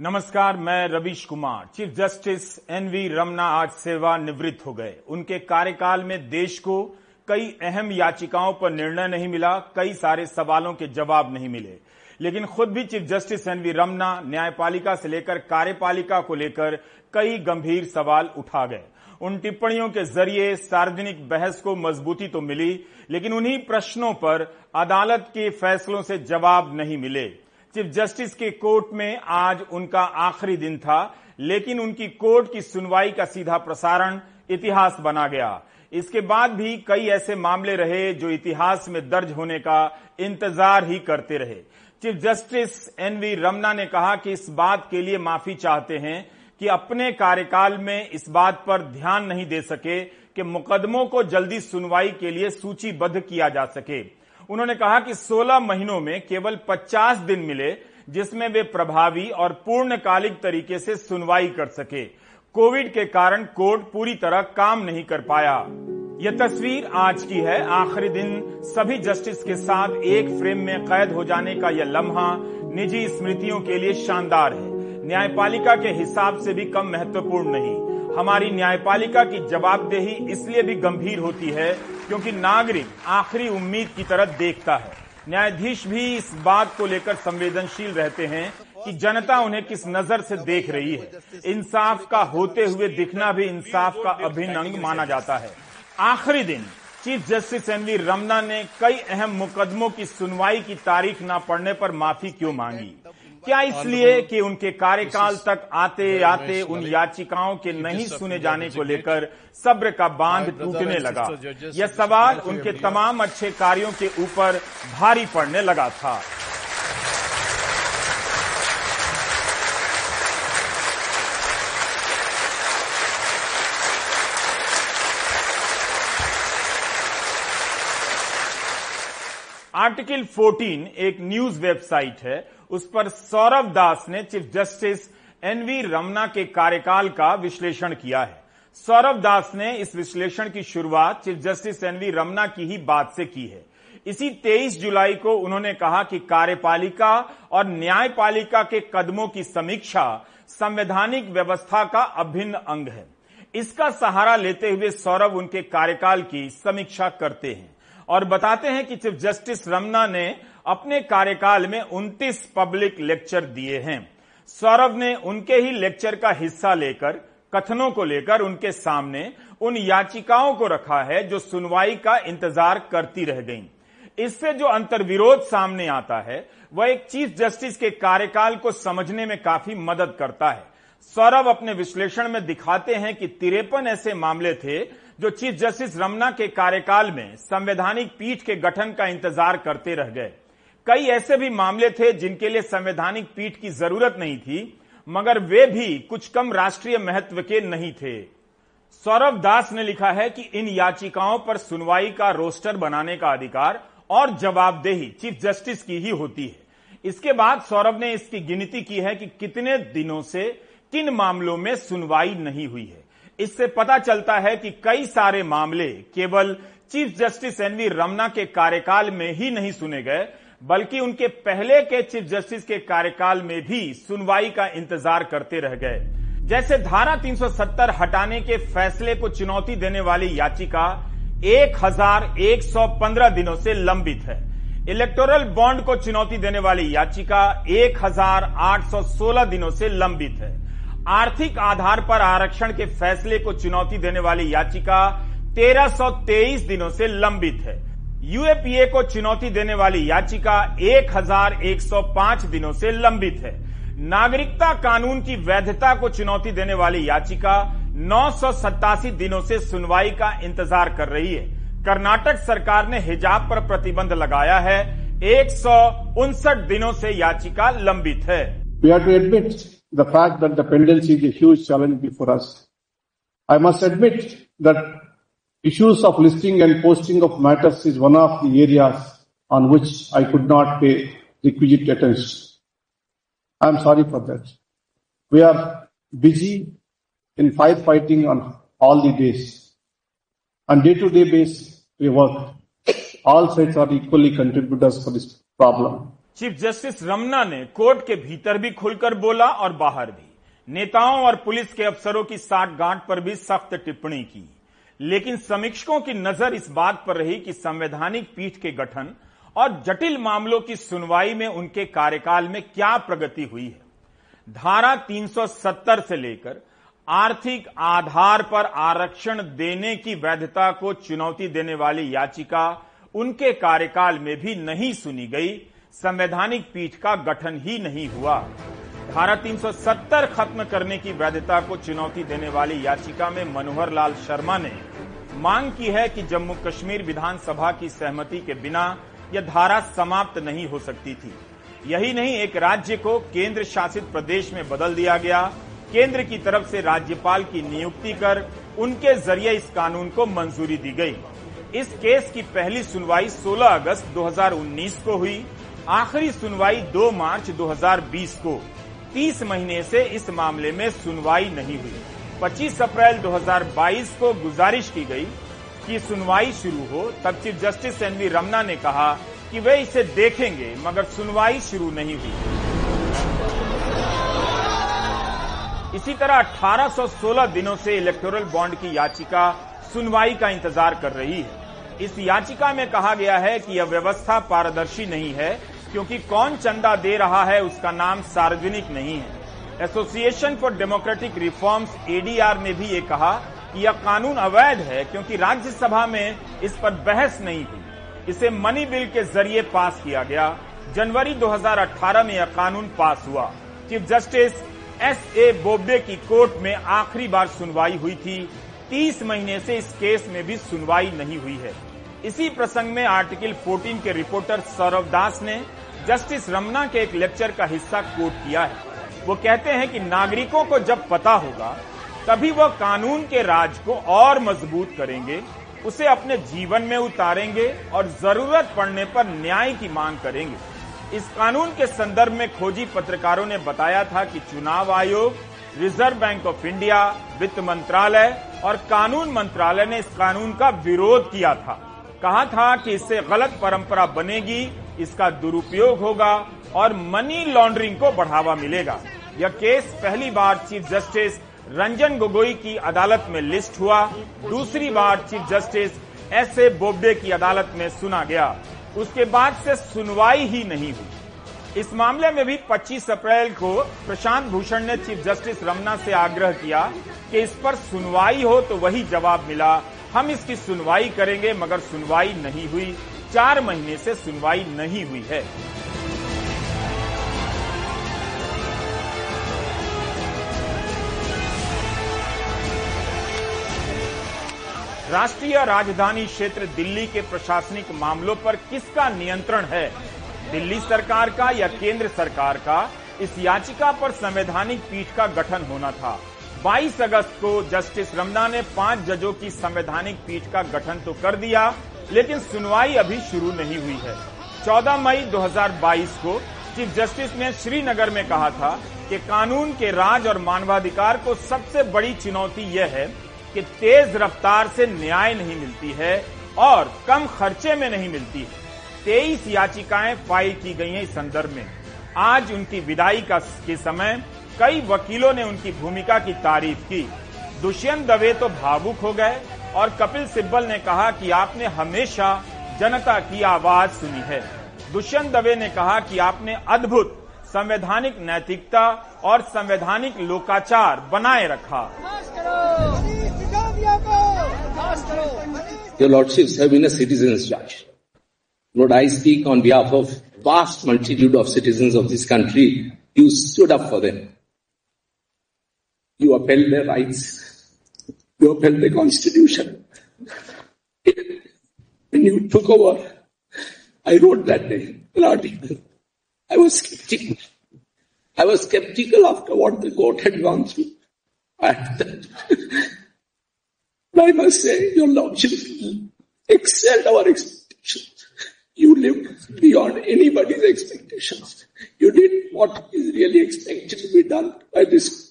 नमस्कार, मैं Ravish Kumar. Chief justice N V Ramana आज सेवा निवृत्त हो गए। उनके कार्यकाल में देश को कई अहम याचिकाओं पर निर्णय नहीं मिला, कई सारे सवालों के जवाब नहीं मिले। लेकिन खुद भी चीफ जस्टिस एनवी रमना न्यायपालिका से लेकर कार्यपालिका को लेकर कई गंभीर सवाल उठा गए। उन टिप्पणियों के ज़रिए सार्वजनिक बहस को मजबूती तो मिली, लेकिन उन्हीं प्रश्नों पर अदालत के फैसलों से जवाब नहीं मिले। चीफ जस्टिस के कोर्ट में आज उनका आखिरी दिन था, लेकिन उनकी कोर्ट की सुनवाई का सीधा प्रसारण इतिहास बना गया। इसके बाद भी कई ऐसे मामले रहे जो इतिहास में दर्ज होने का इंतज़ार ही करते रहे। चीफ जस्टिस एनवी रमना ने कहा कि इस बात के लिए माफ़ी चाहते हैं कि अपने कार्यकाल में इस बात पर ध्यान नहीं दे सके कि मुकदमों को जल्दी सुनवाई के लिए सूचीबद्ध किया जा सके। उन्होंने कहा कि 16 महीनों में केवल 50 दिन मिले, जिसमें वे प्रभावी और पूर्णकालिक तरीके से सुनवाई कर सके। कोविड के कारण कोर्ट पूरी तरह काम नहीं कर पाया। यह तस्वीर आज की है। आखिरी दिन सभी जस्टिस के साथ एक फ्रेम में कैद हो जाने का यह लम्हा निजी स्मृतियों के लिए शानदार है। न्यायपालिका के हिसाब से भी कम महत्वपूर्ण नहीं। हमारी न्यायपालिका की जवाबदेही इसलिए भी गंभीर होती है क्योंकि नागरिक आखिरी उम्मीद की तरफ़ देखता है। न्यायाधीश भी इस बात को लेकर संवेदनशील रहते हैं कि जनता उन्हें किस नज़र से देख रही है। इंसाफ का होते हुए दिखना भी इंसाफ का अभिन्न अंग माना जाता है। आखिरी दिन चीफ जस्टिस एनवी रमना ने कई अहम मुकदमों की सुनवाई की तारीख न पड़ने पर माफ़ी क्यों मांगी? क्या इसलिए कि उनके कार्यकाल तक आते आते उन याचिकाओं के नहीं सुने जाने को लेकर सब्र का बाँध टूटने लगा। यह सवाल उनके तमाम अच्छे कार्यों के ऊपर भारी पड़ने लगा था। आर्टिकल 14 एक न्यूज़ वेबसाइट है। उस पर सौरभ दास ने चीफ जस्टिस एनवी रमना के कार्यकाल का विश्लेषण किया है। सौरभ दास ने इस विश्लेषण की शुरुआत चीफ जस्टिस एनवी रमना की ही बात से की है। इसी 23 जुलाई को उन्होंने कहा कि कार्यपालिका और न्यायपालिका के कदमों की समीक्षा संवैधानिक व्यवस्था का अभिन्न अंग है। इसका सहारा लेते हुए सौरभ उनके कार्यकाल की समीक्षा करते हैं। और बताते हैं कि चीफ जस्टिस रमना ने अपने कार्यकाल में 29 पब्लिक लेक्चर दिए हैं सौरभ ने उनके ही लेक्चर का हिस्सा लेकर, कथनों को लेकर उनके सामने उन याचिकाओं को रखा है जो सुनवाई का इंतज़ार करती रह गईं। इससे जो अंतर्विरोध सामने आता है, वह एक चीफ जस्टिस के कार्यकाल को समझने में काफ़ी मदद करता है सौरभ अपने विश्लेषण में दिखाते हैं कि तिरपन ऐसे मामले थे जो चीफ जस्टिस रमना के कार्यकाल में संवैधानिक पीठ के गठन का इंतज़ार करते रह गए। कई ऐसे भी मामले थे जिनके लिए संवैधानिक पीठ की ज़रूरत नहीं थी, मगर वे भी कुछ कम राष्ट्रीय महत्व के नहीं थे। सौरभ दास ने लिखा है कि इन याचिकाओं पर सुनवाई का रोस्टर बनाने का अधिकार और जवाबदेही चीफ जस्टिस की ही होती है। इसके बाद सौरभ ने इसकी गिनती की है कि कितने दिनों से किन मामलों में सुनवाई नहीं हुई है। इससे पता चलता है कि कई सारे मामले केवल चीफ जस्टिस एनवी रमना के कार्यकाल में ही नहीं सुने गए, बल्कि उनके पहले के चीफ जस्टिस के कार्यकाल में भी सुनवाई का इंतज़ार करते रह गए। जैसे धारा 370 हटाने के फैसले को चुनौती देने वाली याचिका 1115 दिनों से लंबित है। इलेक्टोरल बॉन्ड को चुनौती देने वाली याचिका 1816 दिनों से लंबित है। आर्थिक आधार पर आरक्षण के फैसले को चुनौती देने वाली याचिका 1323 दिनों से लंबित है। यूएपीए को चुनौती देने वाली याचिका 1105 दिनों से लंबित है। नागरिकता कानून की वैधता को चुनौती देने वाली याचिका नौ सौ सत्तासी दिनों से सुनवाई का इंतज़ार कर रही है। कर्नाटक सरकार ने हिजाब पर प्रतिबंध लगाया है। एक सौ उनसठ दिनों से याचिका लंबित है। The fact that the pendency is a huge challenge before us. I must admit that issues of listing and posting of matters is one of the areas on which I could not pay requisite attention. I am sorry for that. We are busy in firefighting on all the days. On day-to-day basis, we work. All sides are equally contributors for this problem. Chief justice Ramana ने court के भीतर भी खुलकर बोला और बाहर भी। नेताओं और पुलिस के अफसरों की साठ गांठ पर भी सख्त टिप्पणी की। लेकिन समीक्षकों की नज़र इस बात पर रही कि संवैधानिक पीठ के गठन और जटिल मामलों की सुनवाई में उनके कार्यकाल में क्या प्रगति हुई है। धारा 370 से लेकर आर्थिक आधार पर आरक्षण देने की वैधता को चुनौती देने वाली याचिका उनके कार्यकाल में भी नहीं सुनी गई संवैधानिक पीठ का गठन ही नहीं हुआ। धारा 370 खत्म करने की वैधता को चुनौती देने वाली याचिका में मनोहर लाल शर्मा ने मांग की है कि जम्मू कश्मीर विधानसभा की सहमति के बिना यह धारा समाप्त नहीं हो सकती थी। यही नहीं, एक राज्य को केंद्र शासित प्रदेश में बदल दिया गया। केंद्र की तरफ़ से राज्यपाल की नियुक्ति कर उनके ज़रिए इस कानून को मंजूरी दी गई। इस केस की पहली सुनवाई 16 अगस्त 2019 को हुई। आखिरी सुनवाई 2 मार्च 2020 को। 30 महीने से इस मामले में सुनवाई नहीं हुई। 25 अप्रैल 2022 को गुजारिश की गई कि सुनवाई शुरू हो। तब चीफ जस्टिस एनवी रमना ने कहा कि वे इसे देखेंगे, मगर सुनवाई शुरू नहीं हुई। इसी तरह 1816 दिनों से इलेक्टोरल बॉन्ड की याचिका सुनवाई का इंतज़ार कर रही है। इस याचिका में कहा गया है कि यह व्यवस्था पारदर्शी नहीं है क्योंकि कौन चंदा दे रहा है उसका नाम सार्वजनिक नहीं है। Association for democratic reforms ADR ने भी ये कहा कि यह कानून अवैध है क्योंकि राज्यसभा में इस पर बहस नहीं हुई। इसे मनी बिल के ज़रिए पास किया गया। जनवरी 2018 में यह कानून पास हुआ। Chief justice S A Bobde की कोर्ट में आखिरी बार सुनवाई हुई थी। 30 महीने से इस केस में भी सुनवाई नहीं हुई है। इसी प्रसंग में आर्टिकल 14 के रिपोर्टर सौरभ दास ने जस्टिस रमना के एक लेक्चर का हिस्सा कोट किया है। वो कहते हैं कि नागरिकों को जब पता होगा, तभी वह कानून के राज को और मज़बूत करेंगे, उसे अपने जीवन में उतारेंगे और ज़रूरत पड़ने पर न्याय की मांग करेंगे। इस कानून के संदर्भ में खोजी पत्रकारों ने बताया था कि चुनाव आयोग, रिज़र्व बैंक ऑफ़ इंडिया, वित्त मंत्रालय और कानून मंत्रालय ने इस कानून का विरोध किया था। कहा था कि इससे गलत परंपरा बनेगी, इसका दुरुपयोग होगा और मनी लॉन्ड्रिंग को बढ़ावा मिलेगा। यह केस पहली बार चीफ जस्टिस रंजन गोगोई की अदालत में लिस्ट हुआ। दूसरी बार chief justice S A Bobde की अदालत में सुना गया। उसके बाद से सुनवाई ही नहीं हुई। इस मामले में भी 25 अप्रैल को प्रशांत भूषण ने चीफ जस्टिस रमना से आग्रह किया कि इस पर सुनवाई हो तो वही जवाब मिला। हम इसकी सुनवाई करेंगे, मगर सुनवाई नहीं हुई। चार महीने से सुनवाई नहीं हुई है। राष्ट्रीय राजधानी क्षेत्र दिल्ली के प्रशासनिक मामलों पर किसका नियंत्रण है? दिल्ली सरकार का या केंद्र सरकार का? इस याचिका पर संवैधानिक पीठ का गठन होना था। 22 अगस्त को जस्टिस रमना ने पाँच जजों की संवैधानिक पीठ का गठन तो कर दिया, लेकिन सुनवाई अभी शुरू नहीं हुई है। 14 मई 2022 को चीफ जस्टिस ने श्रीनगर में कहा था कि कानून के राज और मानवाधिकार को सबसे बड़ी चुनौती यह है कि तेज रफ्तार से न्याय नहीं मिलती है और कम खर्चे में नहीं मिलती है। तेईस याचिकाएँ फ़ाइल की गई हैं इस संदर्भ में। आज उनकी विदाई का, के समय कई वकीलों ने उनकी भूमिका की तारीफ़ की। दुष्यंत दवे तो भावुक हो गए और कपिल सिब्बल ने कहा कि आपने हमेशा जनता की आवाज़ सुनी है। दुष्यंत दवे ने कहा कि आपने अद्भुत संवैधानिक नैतिकता और संवैधानिक लोकाचार बनाए रखा। सिटीजन्स जज lord I speak on behalf of vast multitude of citizen of this country you stood up for them You upheld their rights. You upheld the constitution. When you took over, I wrote that day an article. I was skeptical. I was skeptical after what the court had gone through. I, I must say, your lordship excelled our expectations. You lived beyond anybody's expectations. You did what is really expected to be done by this.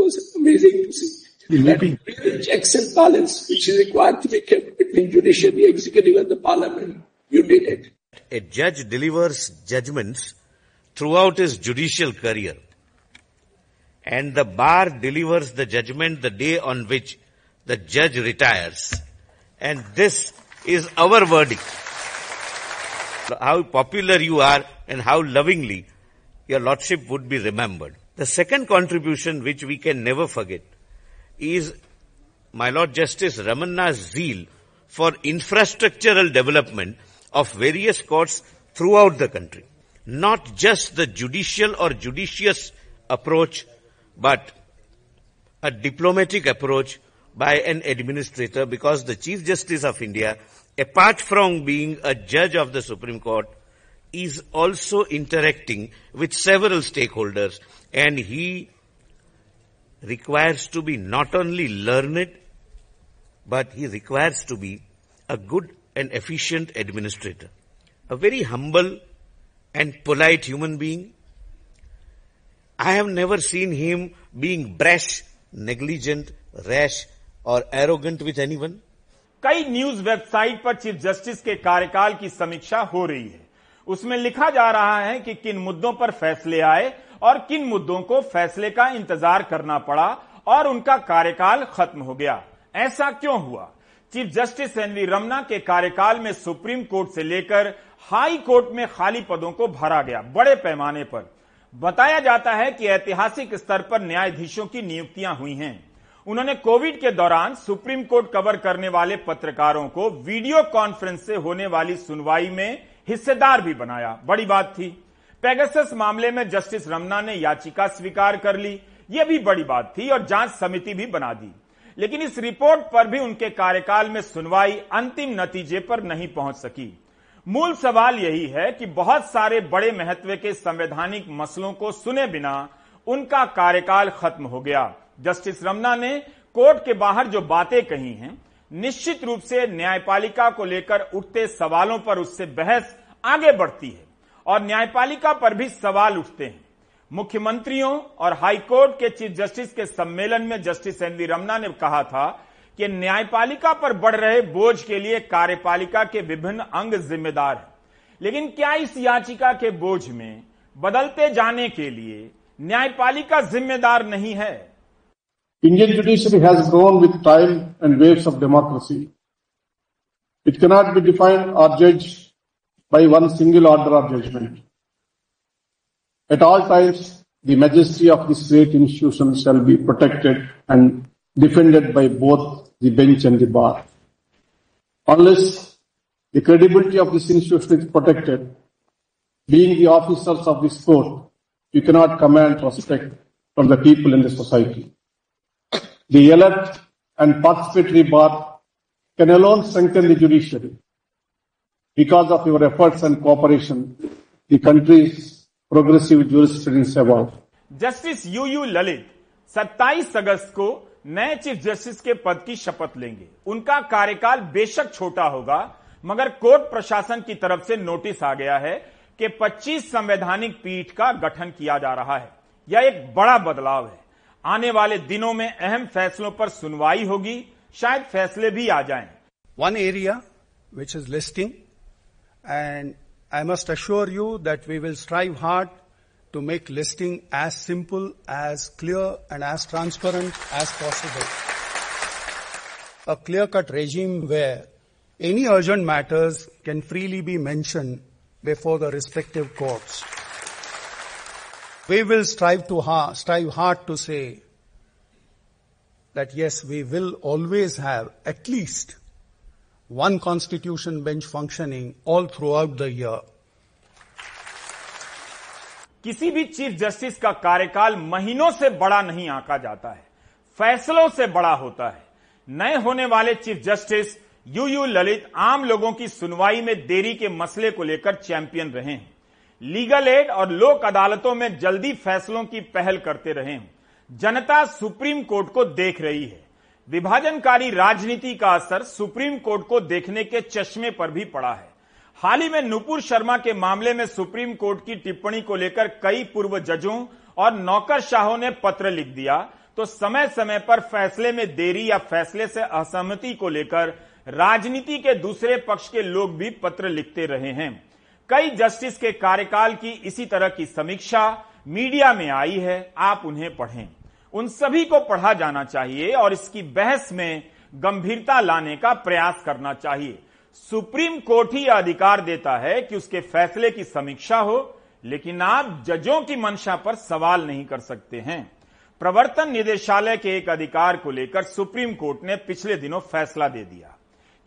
It was amazing to see. That checks and balance which is required to be kept between judiciary, executive and the parliament. You did it. a judge delivers judgments throughout his judicial career. And the bar delivers the judgment the day on which the judge retires. And this is our verdict. How popular you are and how lovingly your lordship would be remembered. The second contribution which we can never forget is my Lord Justice Ramanna's zeal for infrastructural development of various courts throughout the country. Not just the judicial or judicious approach, but a diplomatic approach by an administrator because the Chief Justice of India, apart from being a judge of the Supreme Court, is also interacting with several stakeholders and he requires to be not only learned, but he requires to be a good and efficient administrator, a very humble and polite human being. I have never seen him being brash, negligent, rash or arrogant with anyone. कई news website पर chief justice के कार्यकाल की समीक्षा हो रही है उसमें लिखा जा रहा है कि किन मुद्दों पर फैसले आए और किन मुद्दों को फैसले का इंतज़ार करना पड़ा और उनका कार्यकाल खत्म हो गया। ऐसा क्यों हुआ? चीफ जस्टिस एनवी रमना के कार्यकाल में सुप्रीम कोर्ट से लेकर हाई कोर्ट में खाली पदों को भरा गया, बड़े पैमाने पर। बताया जाता है कि ऐतिहासिक स्तर पर न्यायाधीशों की नियुक्तियाँ हुई हैं। उन्होंने कोविड के दौरान सुप्रीम कोर्ट कवर करने वाले पत्रकारों को वीडियो कॉन्फ्रेंस से होने वाली सुनवाई में हिस्सेदार भी बनाया। बड़ी बात थी। पेगासस मामले में जस्टिस रमना ने याचिका स्वीकार कर ली। यह भी बड़ी बात थी और जाँच समिति भी बना दी। लेकिन इस रिपोर्ट पर भी उनके कार्यकाल में सुनवाई अंतिम नतीजे पर नहीं पहुँच सकी। मूल सवाल यही है कि बहुत सारे बड़े महत्व के संवैधानिक मसलों को सुने बिना उनका कार्यकाल खत्म हो गया। जस्टिस रमना ने कोर्ट के बाहर जो बातें कही हैं निश्चित रूप से न्यायपालिका को लेकर उठते सवालों पर उससे बहस आगे बढ़ती है और न्यायपालिका पर भी सवाल उठते हैं। मुख्यमंत्रियों और हाईकोर्ट के चीफ जस्टिस के सम्मेलन में जस्टिस एन वी रमना ने कहा था कि न्यायपालिका पर बढ़ रहे बोझ के लिए कार्यपालिका के विभिन्न अंग जिम्मेदार हैं। लेकिन क्या इस याचिका के बोझ में बदलते जाने के लिए न्यायपालिका जिम्मेदार नहीं है? Indian judiciary has grown with time and waves of democracy. It cannot be defined or judged by one single order of judgment. At all times, the majesty of this great institution shall be protected and defended by both the bench and the bar. Unless the credibility of this institution is protected, being the officers of this court, you cannot command respect from the people in the society. The elect and participatory bar can alone strengthen the judiciary. Because of your efforts and cooperation, the country's progressive jurisprudence evolved. Justice U U Lalit 27 अगस्त को नए chief justice के पद की शपथ लेंगे उनका कार्यकाल बेशक छोटा होगा मगर कोर्ट प्रशासन की तरफ़ से नोटिस आ गया है कि 25 संवैधानिक पीठ का गठन किया जा रहा है यह एक बड़ा बदलाव है आने वाले दिनों में अहम फैसलों पर सुनवाई होगी। शायद फैसले भी आ जाएँ। One area which is listing and I must assure you that we will strive hard to make listing as simple as clear and as transparent as possible a clear cut regime where any urgent matters can freely be mentioned before the respective courts We will strive to ha- strive hard to say that yes, we will always have at least one constitution bench functioning all throughout the year. किसी भी chief justice का कार्यकाल महीनों से बड़ा नहीं आंका जाता है फैसलों से बड़ा होता है नए होने वाले chief justice U U Lalit आम लोगों की सुनवाई में देरी के मसले को लेकर चैंपियन रहे हैं लीगल एड और लोक अदालतों में जल्दी फैसलों की पहल करते रहे हैं। जनता सुप्रीम कोर्ट को देख रही है। विभाजनकारी राजनीति का असर सुप्रीम कोर्ट को देखने के चश्मे पर भी पड़ा है। हाल ही में नुपुर शर्मा के मामले में सुप्रीम कोर्ट की टिप्पणी को लेकर कई पूर्व जजों और नौकरशाहों ने पत्र लिख दिया तो समय समय पर फैसले में देरी या फैसले से असहमति को लेकर राजनीति के दूसरे पक्ष के लोग भी पत्र लिखते रहे हैं। कई जस्टिस के कार्यकाल की इसी तरह की समीक्षा मीडिया में आई है, आप उन्हें पढ़ें। उन सभी को पढ़ा जाना चाहिए और इसकी बहस में गंभीरता लाने का प्रयास करना चाहिए। सुप्रीम कोर्ट ही अधिकार देता है कि उसके फैसले की समीक्षा हो, लेकिन आप जजों की मंशा पर सवाल नहीं कर सकते हैं। प्रवर्तन निदेशालय के एक अधिकार को लेकर सुप्रीम कोर्ट ने पिछले दिनों फैसला दे दिया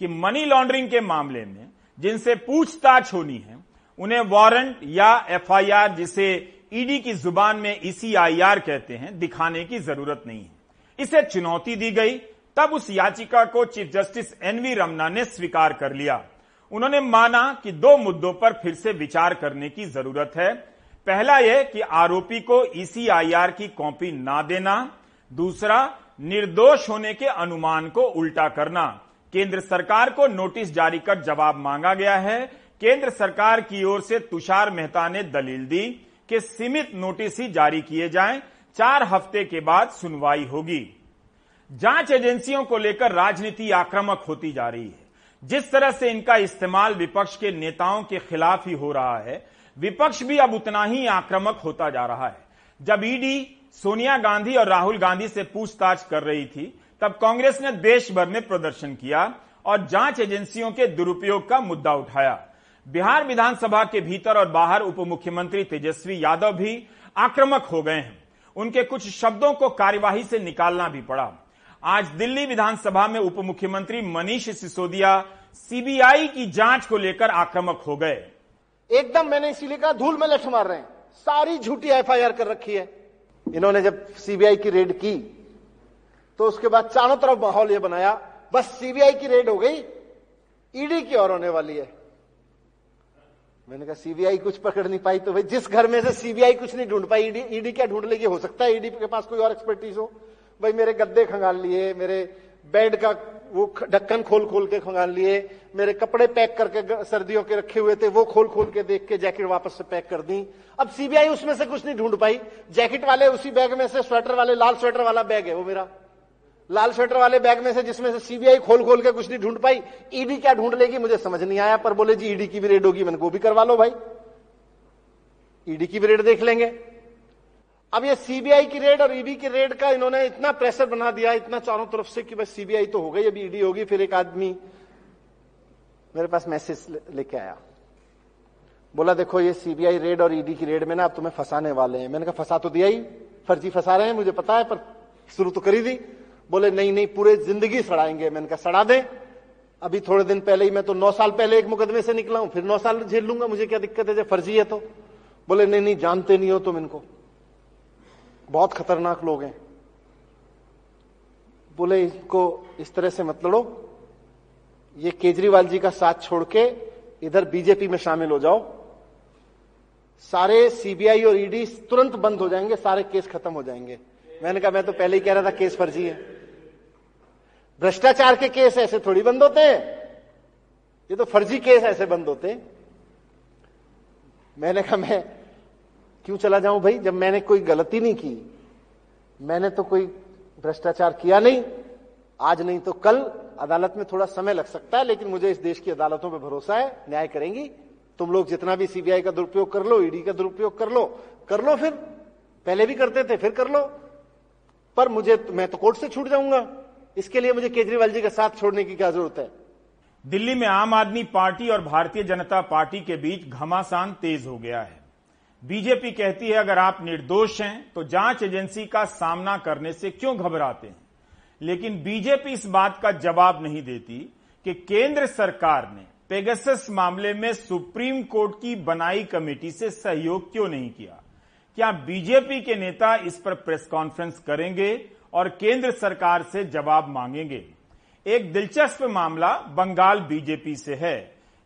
कि मनी लॉन्ड्रिंग के मामले में जिनसे पूछताछ होनी है उन्हें वारंट या एफआईआर, जिसे ईडी की ज़ुबान में ईसीआईआर कहते हैं, दिखाने की ज़रूरत नहीं है। इसे चुनौती दी गई। तब उस याचिका को चीफ जस्टिस एनवी रमना ने स्वीकार कर लिया। उन्होंने माना कि दो मुद्दों पर फिर से विचार करने की ज़रूरत है। पहला यह कि आरोपी को ईसीआईआर की कॉपी ना देना। दूसरा, निर्दोष होने के अनुमान को उल्टा करना। केंद्र सरकार को नोटिस जारी कर जवाब मांगा गया है। केंद्र सरकार की ओर से तुषार मेहता ने दलील दी कि सीमित नोटिस ही जारी किए जाएँ, चार हफ़्ते के बाद सुनवाई होगी। जाँच एजेंसियों को लेकर राजनीति आक्रामक होती जा रही है। जिस तरह से इनका इस्तेमाल विपक्ष के नेताओं के खिलाफ ही हो रहा है, विपक्ष भी अब उतना ही आक्रामक होता जा रहा है। जब ईडी सोनिया गांधी और राहुल गांधी से पूछताछ कर रही थी, तब कांग्रेस ने देश भर में प्रदर्शन किया और जाँच एजेंसियों के दुरुपयोग का मुद्दा उठाया। बिहार विधानसभा के भीतर और बाहर उप मुख्यमंत्री तेजस्वी यादव भी आक्रामक हो गए हैं। उनके कुछ शब्दों को कार्यवाही से निकालना भी पड़ा। आज दिल्ली विधानसभा में उप मुख्यमंत्री मनीष सिसोदिया सीबीआई की जाँच को लेकर आक्रामक हो गए। एकदम मैंने इसीलिए कहा, धूल में लठ मार रहे हैं। सारी झूठी एफआईआर कर रखी है। इन्होंने जब सीबीआई की रेड की तो उसके बाद चारों तरफ़ माहौल यह बनाया। बस सीबीआई की रेड हो गई, ईडी की और होने वाली है। मैंने कहा सीबीआई कुछ पकड़ नहीं पाई तो भाई, जिस घर में से सीबीआई कुछ नहीं ढूंढ पाई ईडी ईडी क्या ढूंढ लेगी? हो सकता है ईडी के पास कोई और एक्सपर्टीज हो। भाई, मेरे गद्दे खंगाल लिए, मेरे बेड का वो ढक्कन खोल खोल के खंगाल लिए, मेरे कपड़े पैक करके सर्दियों के रखे हुए थे, वो खोल खोल के देख के जैकेट वापस से पैक कर दी। अब सीबीआई उसमें से कुछ नहीं ढूंढ पाई। जैकेट वाले उसी बैग में से स्वेटर वाले, लाल स्वेटर वाला बैग है वो मेरा। लाल स्वेटर वाले बैग में से, जिसमें से सीबीआई खोल खोल के कुछ नहीं ढूंढ पाई ईडी क्या ढूंढ लेगी, मुझे समझ नहीं आया, पर बोले जी ईडी की भी रेड होगी, मैंने वो भी करवा लो भाई। ईडी की भी रेड देख लेंगे। अब ये सीबीआई की रेड और ईडी की रेड का इन्होंने इतना प्रेशर बना दिया, इतना चारों तरफ़ से कि बस सीबीआई तो हो गई अभी ईडी होगी, फिर एक आदमी मेरे पास मैसेज लेके आया। बोला, देखो, ये सीबीआई रेड और ईडी की रेड में ना, अब तुम्हें फंसाने वाले हैं। मैंने कहा, फंसा तो दिया ही, फर्जी फंसा रहे हैं, मुझे पता है, पर शुरू तो करी दी। बोले, नहीं नहीं, पूरे ज़िंदगी सड़ाएँगे. मैंने कहा, सड़ा दें। अभी थोड़े दिन पहले ही मैं तो नौ साल पहले एक मुकदमे से निकला हूँ, फिर नौ साल झेल लूँगा, मुझे क्या दिक्कत है? जब फर्जी है तो। बोले, नहीं नहीं, जानते नहीं हो तुम इनको। बहुत खतरनाक लोग हैं। बोले, इनको इस तरह से मत लड़ो। ये केजरीवाल जी का साथ छोड़ के इधर बीजेपी में शामिल हो जाओ। सारे सीबीआई और ईडी तुरंत बंद हो जाएँगे, सारे केस खत्म हो जाएँगे। मैंने कहा, मैं तो पहले ही कह रहा था केस फर्जी है। भ्रष्टाचार के केस ऐसे थोड़ी बंद होते हैं। ये तो फर्जी केस ऐसे बंद होते हैं। मैंने कहा, मैं क्यों चला जाऊँ भाई? जब मैंने कोई गलती नहीं की, मैंने तो कोई भ्रष्टाचार किया नहीं। आज नहीं तो कल। अदालत में थोड़ा समय लग सकता है, लेकिन मुझे इस देश की अदालतों पर भरोसा है। न्याय करेंगी। तुम लोग जितना भी सीबीआई का दुरुपयोग कर लो, ईडी का दुरुपयोग कर लो कर लो फिर। पहले भी करते थे, फिर कर लो। पर मुझे, मैं तो कोर्ट से छूट जाऊँगा। इसके लिए मुझे केजरीवाल जी का साथ छोड़ने की क्या ज़रूरत है? दिल्ली में आम आदमी पार्टी और भारतीय जनता पार्टी के बीच घमासान तेज हो गया है। बीजेपी कहती है, अगर आप निर्दोष हैं तो जाँच एजेंसी का सामना करने से क्यों घबराते हैं? लेकिन बीजेपी इस बात का जवाब नहीं देती कि केंद्र सरकार ने पेगसस मामले में सुप्रीम कोर्ट की बनाई कमेटी से सहयोग क्यों नहीं किया? क्या बीजेपी के नेता इस पर प्रेस कॉन्फ्रेंस करेंगे और केंद्र सरकार से जवाब मांगेंगे। एक दिलचस्प मामला बंगाल बीजेपी से है।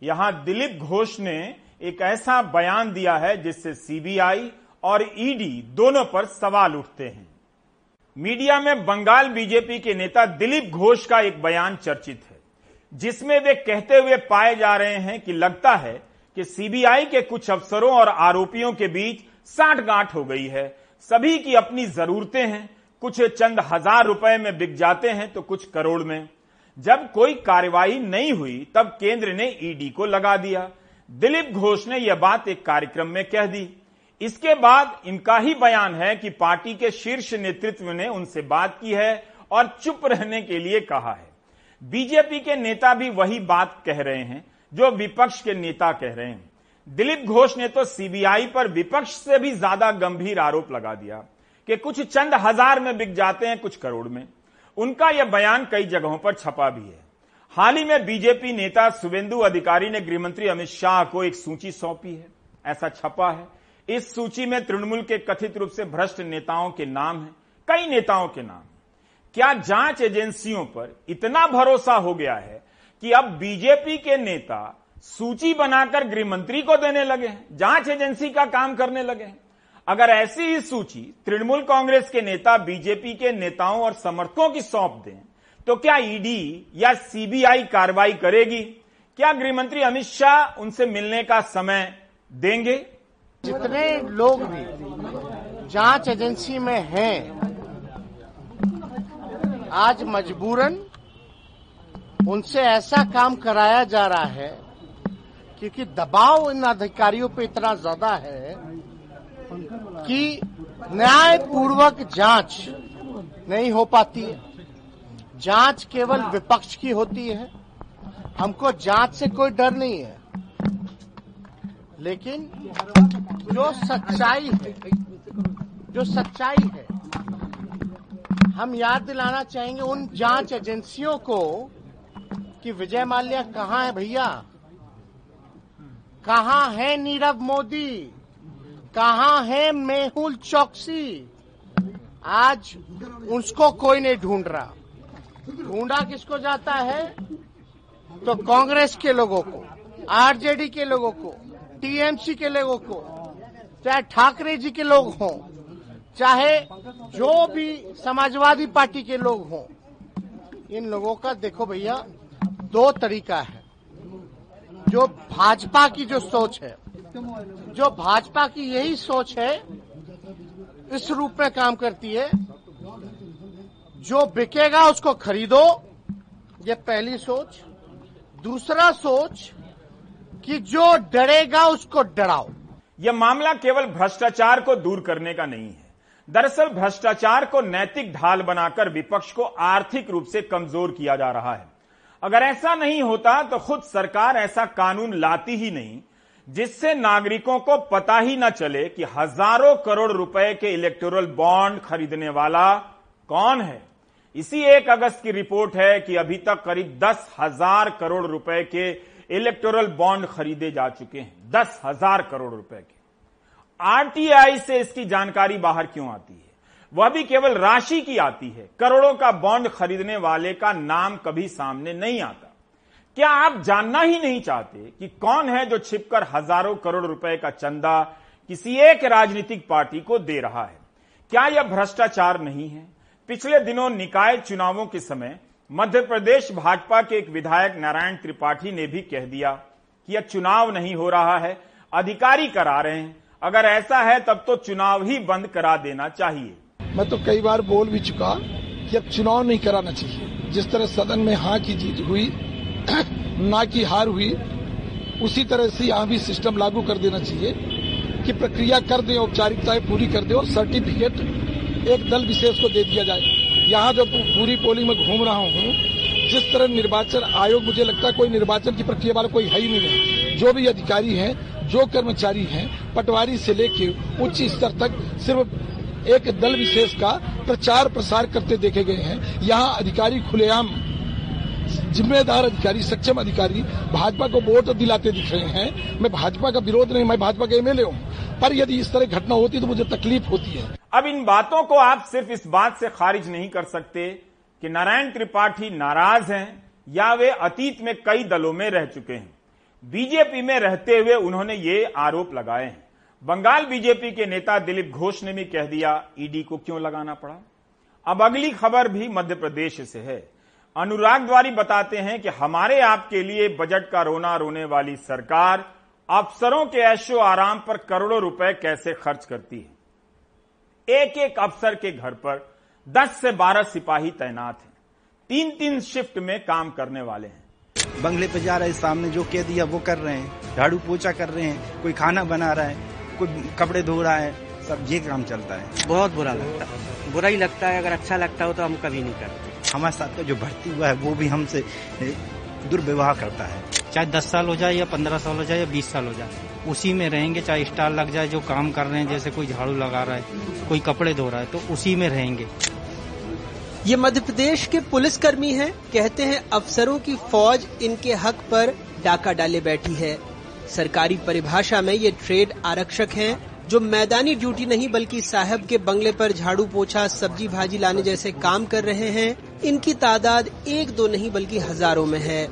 यहाँ दिलीप घोष ने एक ऐसा बयान दिया है जिससे सीबीआई और ईडी दोनों पर सवाल उठते हैं। मीडिया में बंगाल बीजेपी के नेता दिलीप घोष का एक बयान चर्चित है, जिसमें वे कहते हुए पाए जा रहे हैं कि लगता है कि सीबीआई के कुछ अफसरों और आरोपियों के बीच साठ गांठ हो गई है। सभी की अपनी जरूरतें हैं कुछ चंद हज़ार रुपए में बिक जाते हैं तो कुछ करोड़ में। जब कोई कार्रवाई नहीं हुई, तब केंद्र ने ईडी को लगा दिया। दिलीप घोष ने यह बात एक कार्यक्रम में कह दी। इसके बाद इनका ही बयान है कि पार्टी के शीर्ष नेतृत्व ने उनसे बात की है और चुप रहने के लिए कहा है। बीजेपी के नेता भी वही बात कह रहे हैं, जो विपक्ष के नेता कह रहे हैं। दिलीप घोष ने तो सीबीआई पर विपक्ष से भी ज़्यादा गंभीर आरोप लगा दिया। कि कुछ चंद हज़ार में बिक जाते हैं कुछ करोड़ में। उनका यह बयान कई जगहों पर छपा भी है। हाल ही में बीजेपी नेता शुभेंदु अधिकारी ने गृहमंत्री अमित शाह को एक सूची सौंपी है। ऐसा छपा है। इस सूची में तृणमूल के कथित रूप से भ्रष्ट नेताओं के नाम हैं, कई नेताओं के नाम। क्या जाँच एजेंसियों पर इतना भरोसा हो गया है कि अब बीजेपी के नेता सूची बनाकर गृहमंत्री को देने लगे हैं, जाँच एजेंसी का काम करने लगे हैं? अगर ऐसी ही सूची तृणमूल कांग्रेस के नेता, बीजेपी के नेताओं और समर्थकों की सौंप दें तो क्या ईडी या सीबीआई कार्रवाई करेगी? क्या गृहमंत्री अमित शाह उनसे मिलने का समय देंगे? जितने लोग भी जाँच एजेंसी में हैं, आज मजबूरन उनसे ऐसा काम कराया जा रहा है, क्योंकि दबाव इन अधिकारियों पे इतना ज़्यादा है कि न्यायपूर्वक जाँच नहीं हो पाती है। जाँच केवल विपक्ष की होती है। हमको जाँच से कोई डर नहीं है। लेकिन जो सच्चाई है, जो सच्चाई है, हम याद दिलाना चाहेंगे उन जाँच एजेंसियों को कि विजय माल्या कहाँ है भैया? कहाँ है नीरव मोदी? कहाँ है मेहुल चौकसी? आज उसको कोई नहीं ढूंढ रहा। ढूंढा किसको जाता है? तो कांग्रेस के लोगों को, आरजेडी के लोगों को, टीएमसी के लोगों को, चाहे ठाकरे जी के लोग हों, चाहे जो भी समाजवादी पार्टी के लोग हों, इन लोगों का देखो भैया, दो तरीका है। जो भाजपा की जो सोच है जो भाजपा की यही सोच है, इस रूप में काम करती है, जो बिकेगा उसको खरीदो, ये पहली सोच। दूसरा सोच कि जो डरेगा उसको डराओ। यह मामला केवल भ्रष्टाचार को दूर करने का नहीं है। दरअसल भ्रष्टाचार को नैतिक ढाल बनाकर विपक्ष को आर्थिक रूप से कमज़ोर किया जा रहा है। अगर ऐसा नहीं होता तो खुद सरकार ऐसा कानून लाती ही नहीं जिससे नागरिकों को पता ही न चले कि हज़ारों करोड़ रुपए के इलेक्टोरल बॉन्ड खरीदने वाला कौन है। इसी एक अगस्त की रिपोर्ट है कि अभी तक करीब दस हज़ार करोड़ रुपए के इलेक्टोरल बॉन्ड खरीदे जा चुके हैं। दस हज़ार करोड़ रुपए के। आरटीआई से इसकी जानकारी बाहर क्यों आती है? वह भी केवल राशि की आती है। करोड़ों का बॉन्ड खरीदने वाले का नाम कभी सामने नहीं आता। क्या आप जानना ही नहीं चाहते कि कौन है जो छिपकर हज़ारों करोड़ रुपए का चंदा किसी एक राजनीतिक पार्टी को दे रहा है? क्या यह भ्रष्टाचार नहीं है? पिछले दिनों निकाय चुनावों के समय मध्य प्रदेश भाजपा के एक विधायक नारायण त्रिपाठी ने भी कह दिया कि यह चुनाव नहीं हो रहा है, अधिकारी करा रहे हैं। अगर ऐसा है, तब तो चुनाव ही बंद करा देना चाहिए। मैं तो कई बार बोल भी चुका कि अब चुनाव नहीं कराना चाहिए। जिस तरह सदन में हाँ की जीत हुई ना की हार हुई। उसी तरह से यहाँ भी सिस्टम लागू कर देना चाहिए कि प्रक्रिया कर दे, औपचारिकताएँ पूरी कर दे और सर्टिफिकेट एक दल विशेष को दे दिया जाए। यहाँ जब पूरी पोलिंग में घूम रहा हूँ, जिस तरह निर्वाचन आयोग, मुझे लगता है कोई निर्वाचन की प्रक्रिया वाला कोई है ही नहीं। है जो भी अधिकारी हैं, जो कर्मचारी हैं, पटवारी से लेके उच्च स्तर तक सिर्फ़ एक दल विशेष का प्रचार प्रसार करते देखे गए हैं। यहाँ अधिकारी खुलेआम जिम्मेदार अधिकारी, सक्षम अधिकारी भाजपा को वोट दिलाते दिख रहे हैं। मैं भाजपा का विरोध नहीं, मैं भाजपा का एमएलए हूँ। पर यदि इस तरह घटना होती तो मुझे तकलीफ़ होती है। अब इन बातों को आप सिर्फ़ इस बात से खारिज नहीं कर सकते कि नारायण त्रिपाठी नाराज़ हैं या वे अतीत में कई दलों में रह चुके हैं। बीजेपी में रहते हुए उन्होंने ये आरोप लगाए हैं। बंगाल बीजेपी के नेता दिलीप घोष ने भी कह दिया, ईडी को क्यों लगाना पड़ा? अब अगली खबर भी मध्य प्रदेश से है। अनुराग द्वारी बताते हैं कि हमारे आपके लिए बजट का रोना रोने वाली सरकार अफसरों के ऐशो आराम पर करोड़ों रुपए कैसे खर्च करती है? एक एक अफसर के घर पर 10 से 12 सिपाही तैनात हैं। तीन तीन शिफ्ट में काम करने वाले हैं। बंगले पे जा रहे हैं सामने जो कह दिया वो कर रहे हैं। झाड़ू पोछा कर रहे हैं कोई खाना बना रहा है कोई कपड़े धो रहा है सब ये काम चलता है। बहुत बुरा लगता है। बुरा ही लगता है अगर अच्छा लगता हो तो हम कभी नहीं करते। हमारे साथ का जो भर्ती हुआ है वो भी हमसे दुर्व्यवहार करता है। चाहे दस साल हो जाए या पंद्रह साल हो जाए या बीस साल हो जाए उसी में रहेंगे चाहे स्टार लग जाए जो काम कर रहे हैं जैसे कोई झाड़ू लगा रहा है कोई कपड़े धो रहा है तो उसी में रहेंगे। ये मध्य प्रदेश के पुलिसकर्मी हैं। कहते हैं अफसरों की फौज इनके हक पर डाका डाले बैठी है। सरकारी परिभाषा में ये ट्रेड आरक्षक हैं। जो मैदानी ड्यूटी नहीं, बल्कि साहब के बंगले पर झाड़ू पोछा, सब्ज़ी भाजी लाने जैसे काम कर रहे हैं, इनकी तादाद एक दो नहीं, बल्कि हज़ारों में है।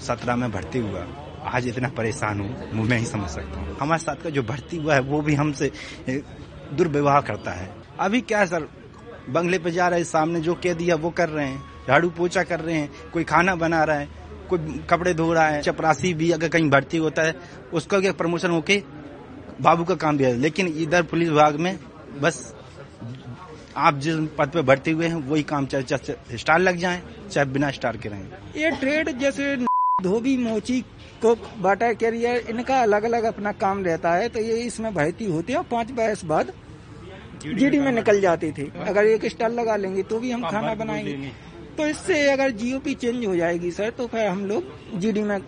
सत्रह में भर्ती हुआ। आज इतना परेशान हूँ मैं ही समझ सकता हूँ। हमारे साथ का जो भर्ती हुआ है, वो भी हमसे दुर्व्यवहार करता है। अभी क्या सर? बंगले पे जा रहे हैं, सामने जो कह दिया वो कर रहे हैं। झाड़ू पोछा कर रहे हैं, कोई खाना बना रहा है, कोई कपड़े धो रहा है, चपरासी भी अगर कहीं भर्ती होता है, उसका प्रमोशन होके बाबू का काम भी है। लेकिन इधर पुलिस विभाग में बस आप जिस पद पे भर्ती हुए हैं वही काम चाहे चाहे स्टार लग जाए चाहे बिना स्टार के रहें। ये ट्रेड जैसे धोबी मोची को बाटा कैरियर इनका अलग अलग अपना काम रहता है तो ये इसमें भर्ती होती है पाँच बरस बाद जीडी में निकल जाती थी। अगर एक स्टार लगा लेंगे तो भी हम खाना बनाएँगे। तो इससे अगर जीओपी चेंज हो जाएगी सर तो फिर हम लोग जीडी में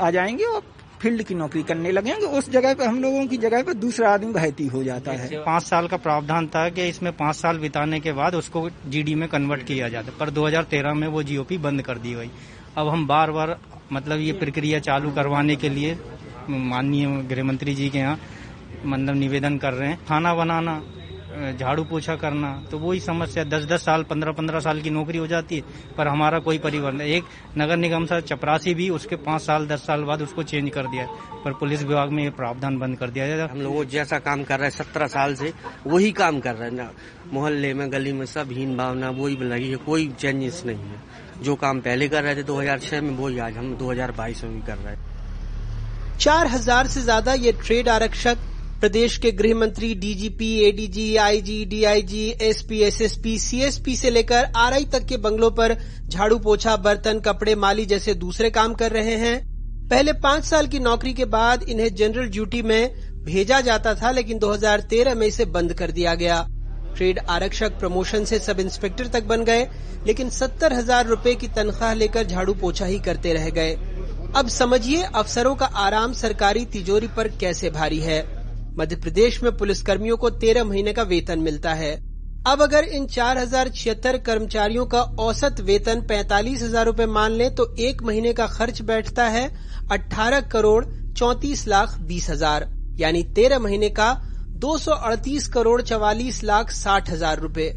आ जाएँगे और फ़ील्ड की नौकरी करने लगेंगे उस जगह पे हम लोगों की जगह पे दूसरा आदमी भर्ती हो जाता है। पाँच साल का प्रावधान था कि इसमें पाँच साल बिताने के बाद उसको जीडी में कन्वर्ट किया जाता। पर 2013 में वो जीओपी बंद कर दी गई। अब हम बार बार मतलब ये प्रक्रिया चालू करवाने के लिए माननीय गृह मंत्री जी के यहाँ मतलब निवेदन कर रहे हैं। खाना बनाना झाड़ू पोछा करना तो वही समस्या दस दस साल पंद्रह पंद्रह साल की नौकरी हो जाती है पर हमारा कोई परिवर्तन एक नगर निगम सा चपरासी भी उसके पाँच साल दस साल बाद उसको चेंज कर दिया पर पुलिस विभाग में ये प्रावधान बंद कर दिया जाए हम लोग जैसा काम कर रहे हैं सत्रह साल से वही काम कर रहे हैं ना। मोहल्ले में गली में सब हीन भावना वही लगी है कोई चेंजेस नहीं है। जो काम पहले कर रहे थे 2006 में वही आज हम 2022 में भी कर रहे हैं। चार हज़ार से ज़्यादा ये ट्रेड आरक्षक प्रदेश के गृह मंत्री DGP, ADG, IG, DIG, SP, SSP, CSP से लेकर आरआई तक के बंगलों पर झाड़ू पोछा, बर्तन, कपड़े, माली जैसे दूसरे काम कर रहे हैं। पहले पाँच साल की नौकरी के बाद इन्हें जनरल ड्यूटी में भेजा जाता था, लेकिन 2013 में इसे बंद कर दिया गया। ट्रेड आरक्षक प्रमोशन से सब इंस्पेक्टर तक बन गए, लेकिन सत्तर हज़ार रूपए की तनख्वाह लेकर झाड़ू पोछा ही करते रह गए। अब समझिए, अफसरों का आराम सरकारी तिजोरी पर कैसे भारी है। मध्य प्रदेश में पुलिसकर्मियों को तेरह महीने का वेतन मिलता है। अब अगर इन चार हज़ार छिहत्तर कर्मचारियों का औसत वेतन पैंतालीस हज़ार रूपए मान लें तो एक महीने का खर्च बैठता है अठारह करोड़ चौतीस लाख बीस हज़ार, यानी तेरह महीने का दो सौ अड़तीस करोड़ चवालीस लाख साठ हज़ार रूपए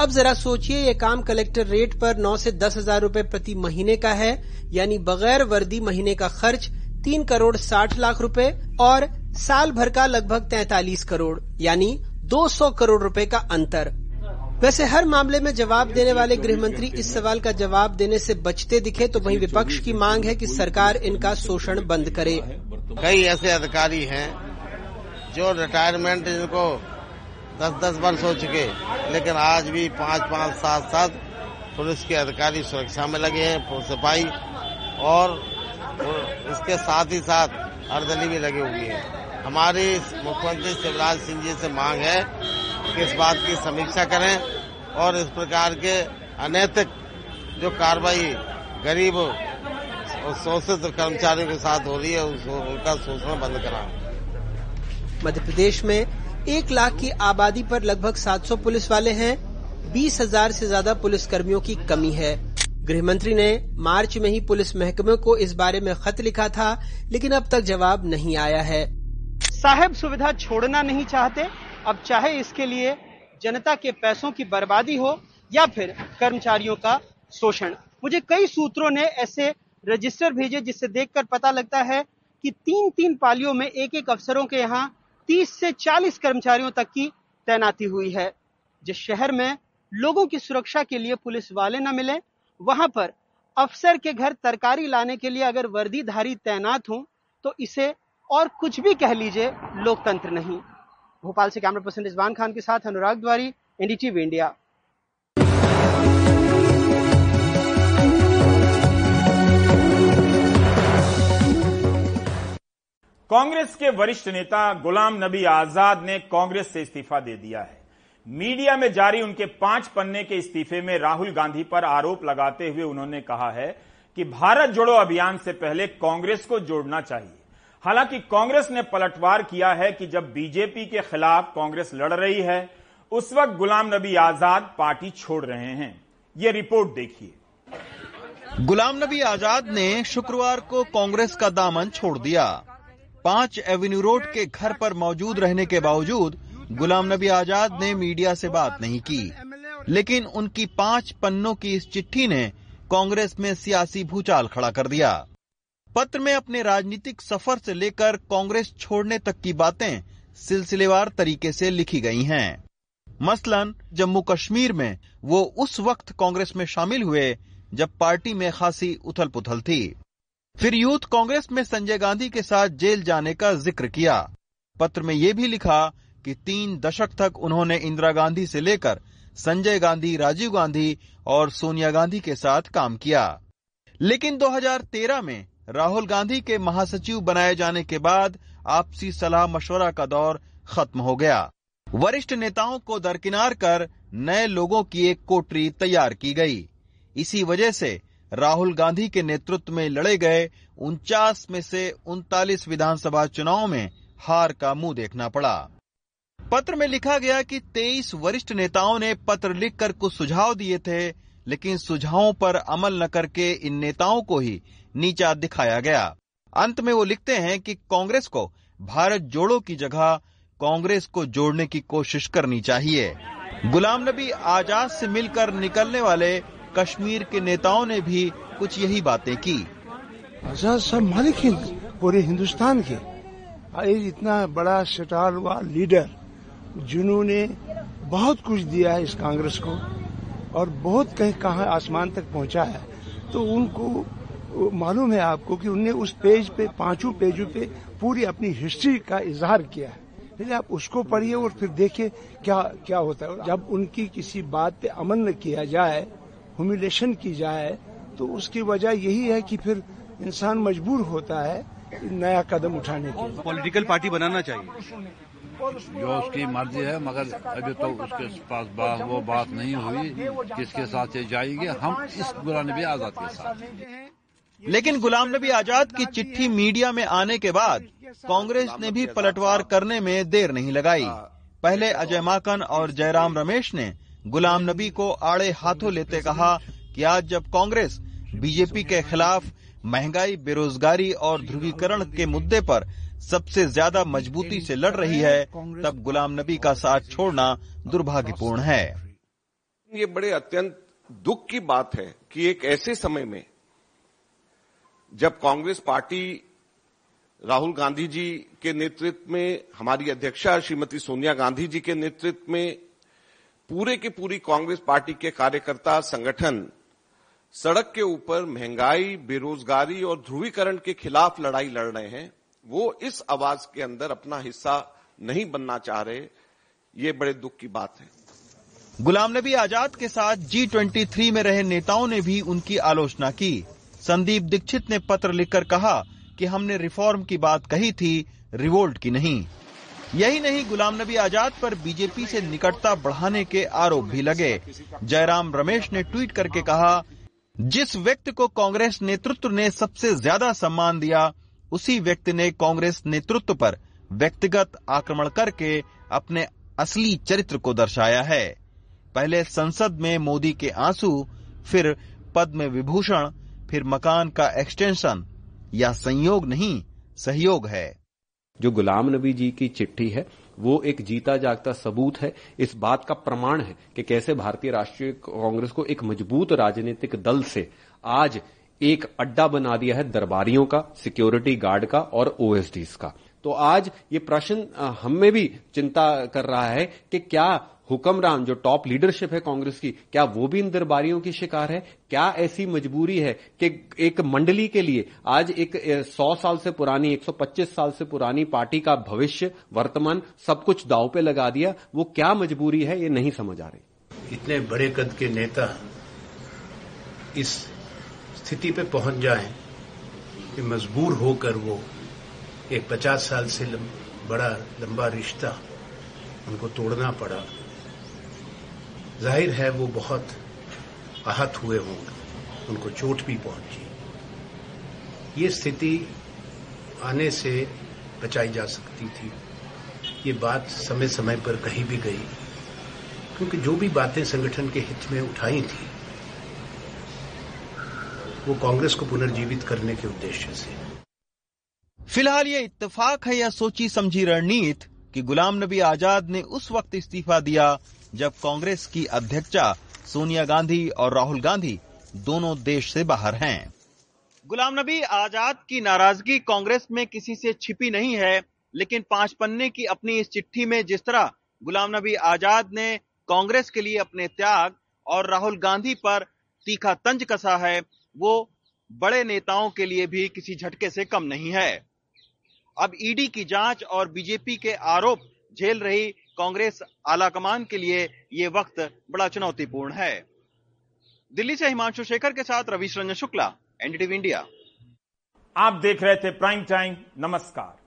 अब जरा सोचिए, ये काम कलेक्टर रेट पर नौ से दस हज़ार रूपए प्रति महीने का है, यानी बगैर वर्दी महीने का खर्च तीन करोड़ साठ लाख रुपए और साल भर का लगभग तैतालीस करोड़, यानी 200 करोड़ रुपए का अंतर। वैसे हर मामले में जवाब देने वाले गृह मंत्री इस सवाल का जवाब देने से बचते दिखे तो वहीं विपक्ष की मांग है कि सरकार इनका शोषण बंद करे। कई ऐसे अधिकारी हैं जो रिटायरमेंट इनको दस दस वर्ष हो चुके, लेकिन आज भी पाँच पाँच सात सात पुलिस के अधिकारी सुरक्षा में लगे हैं सिपाही और इसके साथ ही साथ अर्दली भी लगी हुई है। हमारी मुख्यमंत्री शिवराज सिंह जी से मांग है कि इस बात की समीक्षा करें और इस प्रकार के अनैतिक जो कार्रवाई गरीब और शोषित कर्मचारियों के साथ हो रही है उनका शोषण बंद कराएँ। मध्य प्रदेश में एक लाख की आबादी पर लगभग 700 पुलिस वाले हैं। बीस हज़ार से ज़्यादा पुलिस कर्मियों की कमी है। गृह मंत्री ने मार्च में ही पुलिस महकमे को इस बारे में खत लिखा था, लेकिन अब तक जवाब नहीं आया है। साहेब, सुविधा छोड़ना नहीं चाहते। अब चाहे इसके लिए जनता के पैसों की बर्बादी हो या फिर कर्मचारियों का शोषण। मुझे कई सूत्रों ने ऐसे रजिस्टर भेजे जिससे देखकर पता लगता है कि तीन तीन पालियों में एक एक अफसरों के यहाँ 30 से 40 कर्मचारियों तक की तैनाती हुई है, जिस शहर में लोगों की सुरक्षा के लिए पुलिस वाले न मिले वहाँ पर अफसर के घर तरकारी लाने के लिए अगर वर्दीधारी तैनात हूँ तो इसे और कुछ भी कह लीजिए, लोकतंत्र नहीं। भोपाल से कैमरा पर्सन रिजवान खान के साथ अनुराग द्वारी एनडीटीवी इंडिया। कांग्रेस के वरिष्ठ नेता गुलाम नबी आज़ाद ने कांग्रेस से इस्तीफा दे दिया है। मीडिया में जारी उनके पाँच पन्ने के इस्तीफे में राहुल गांधी पर आरोप लगाते हुए उन्होंने कहा है कि भारत जोड़ो अभियान से पहले कांग्रेस को जोड़ना चाहिए। हालाँकि कांग्रेस ने पलटवार किया है कि जब बीजेपी के खिलाफ कांग्रेस लड़ रही है, उस वक्त गुलाम नबी आज़ाद पार्टी छोड़ रहे हैं। ये रिपोर्ट देखिए। गुलाम नबी आज़ाद ने शुक्रवार को कांग्रेस का दामन छोड़ दिया। पाँच एवेन्यू रोड के घर पर मौजूद रहने के बावजूद गुलाम नबी आज़ाद ने मीडिया से बात नहीं की। लेकिन उनकी पाँच पन्नों की इस चिट्ठी ने कांग्रेस में सियासी भूचाल खड़ा कर दिया। पत्र में अपने राजनीतिक सफ़र से लेकर कांग्रेस छोड़ने तक की बातें सिलसिलेवार तरीके से लिखी गई हैं। मसलन, जम्मू कश्मीर में वो उस वक्त कांग्रेस में शामिल हुए जब पार्टी में खासी उथल पुथल थी। फिर यूथ कांग्रेस में संजय गांधी के साथ जेल जाने का ज़िक्र किया। पत्र में ये भी लिखा कि तीन दशक तक उन्होंने इंदिरा गांधी से लेकर संजय गांधी, राजीव गांधी और सोनिया गांधी के साथ काम किया। लेकिन 2013 में राहुल गांधी के महासचिव बनाए जाने के बाद आपसी सलाह मशवरा का दौर खत्म हो गया। वरिष्ठ नेताओं को दरकिनार कर नए लोगों की एक कोटरी तैयार की गई। इसी वजह से राहुल गांधी के नेतृत्व में लड़े गए उनचास में से उनतालीस विधानसभा चुनाव में हार का मुँह देखना पड़ा। पत्र में लिखा गया कि 23 वरिष्ठ नेताओं ने पत्र लिखकर कुछ सुझाव दिए थे, लेकिन सुझावों पर अमल न करके इन नेताओं को ही नीचा दिखाया गया। अंत में वो लिखते हैं कि कांग्रेस को भारत जोड़ो की जगह कांग्रेस को जोड़ने की कोशिश करनी चाहिए। गुलाम नबी आज़ाद से मिलकर निकलने वाले कश्मीर के नेताओं ने भी कुछ यही बातें की। आज़ाद सब मालिक पूरे हिंदुस्तान के। इतना बड़ा स्टार हुआ लीडर जिन्होंने बहुत कुछ दिया है इस कांग्रेस को और बहुत कहीं कहा आसमान तक पहुँचा है। तो उनको, मालूम है आपको कि उनने उस पेज पे, पाँचों पेजों पे पूरी अपनी हिस्ट्री का इजहार किया है। पहले आप उसको पढ़िए और फिर देखिए क्या क्या होता है। जब उनकी किसी बात पे अमल किया जाए ह्यूमिलेशन की जाए तो उसकी वजह यही है कि फिर इंसान मजबूर होता है नया कदम उठाने के पॉलिटिकल पार्टी बनाना चाहिए। जो उसकी मर्ज़ी है मगर अभी तो उसके पास बा, वो बात नहीं हुई किसके साथ ये जाएगी हम इस गुलाम नबी आज़ाद के साथ। लेकिन गुलाम नबी आज़ाद की चिट्ठी मीडिया में आने के बाद कांग्रेस ने भी पलटवार करने में देर नहीं लगाई। पहले अजय माकन और जयराम रमेश ने गुलाम नबी को आड़े हाथों लेते कहा कि आज जब कांग्रेस बीजेपी के खिलाफ महँगाई बेरोजगारी और ध्रुवीकरण के मुद्दे पर सबसे ज़्यादा मजबूती से लड़ रही है, तब गुलाम नबी का साथ छोड़ना दुर्भाग्यपूर्ण है। ये बड़े अत्यंत दुख की बात है कि एक ऐसे समय में जब कांग्रेस पार्टी राहुल गांधी जी के नेतृत्व में, हमारी अध्यक्षा श्रीमती सोनिया गांधी जी के नेतृत्व में पूरे के पूरी कांग्रेस पार्टी के कार्यकर्ता संगठन सड़क के ऊपर महँगाई, बेरोजगारी और ध्रुवीकरण के खिलाफ लड़ाई लड़ रहे हैं। वो इस आवाज़ के अंदर अपना हिस्सा नहीं बनना चाह रहे, ये बड़े दुख की बात है। गुलाम नबी आज़ाद के साथ जी ट्वेंटी थ्री में रहे नेताओं ने भी उनकी आलोचना की। संदीप दीक्षित ने पत्र लिखकर कहा कि हमने रिफॉर्म की बात कही थी, रिवोल्ट की नहीं। यही नहीं, गुलाम नबी आज़ाद पर बीजेपी से निकटता बढ़ाने के आरोप भी लगे। जयराम रमेश ने ट्वीट करके कहा, जिस व्यक्ति को कांग्रेस नेतृत्व ने सबसे ज़्यादा सम्मान दिया उसी व्यक्ति ने कांग्रेस नेतृत्व पर व्यक्तिगत आक्रमण करके अपने असली चरित्र को दर्शाया है। पहले संसद में मोदी के आँसू, फिर पद्म विभूषण, फिर मकान का एक्सटेंशन या संयोग नहीं, सहयोग है। जो गुलाम नबी जी की चिट्ठी है, वो एक जीता जागता सबूत है। इस बात का प्रमाण है कि कैसे भारतीय राष्ट्रीय कांग्रेस को एक मज़बूत राजनीतिक दल से आज एक अड्डा बना दिया है दरबारियों का, सिक्योरिटी गार्ड का और ओएसडीज का। तो आज ये प्रश्न हमें भी चिंता कर रहा है कि क्या हुक्मरान, जो टॉप लीडरशिप है कांग्रेस की, क्या वो भी इन दरबारियों की शिकार है? क्या ऐसी मजबूरी है कि एक मंडली के लिए आज एक सौ साल से पुरानी 125 साल से पुरानी पार्टी का भविष्य, वर्तमान, सब कुछ दाव पे लगा दिया, वो क्या मजबूरी है ये नहीं समझ आ रही। इतने बड़े कद के नेता इस स्थिति पे पहुँच जाएँ कि मजबूर होकर वो एक पचास साल से लम, बड़ा लंबा रिश्ता उनको तोड़ना पड़ा। ज़ाहिर है वो बहुत आहत हुए होंगे। उनको चोट भी पहुँची। ये स्थिति आने से बचाई जा सकती थी। ये बात समय समय पर कही भी गई। क्योंकि जो भी बातें संगठन के हित में उठाई थी वो कांग्रेस को पुनर्जीवित करने के उद्देश्य से। फ़िलहाल ये इत्तेफाक है या सोची समझी रणनीति कि गुलाम नबी आज़ाद ने उस वक्त इस्तीफा दिया जब कांग्रेस की अध्यक्षा सोनिया गांधी और राहुल गांधी दोनों देश से बाहर हैं। गुलाम नबी आज़ाद की नाराज़गी कांग्रेस में किसी से छिपी नहीं है, लेकिन पाँच पन्ने की अपनी इस चिट्ठी में जिस तरह गुलाम नबी आज़ाद ने कांग्रेस के लिए अपने त्याग और राहुल गांधी पर तीखा तंज कसा है वो बड़े नेताओं के लिए भी किसी झटके से कम नहीं है। अब ईडी की जाँच और बीजेपी के आरोप झेल रही कांग्रेस आलाकमान के लिए ये वक्त बड़ा चुनौतीपूर्ण है। दिल्ली से हिमांशु शेखर के साथ रविश रंजन शुक्ला, एनडीटीवी इंडिया। आप देख रहे थे प्राइम टाइम, नमस्कार।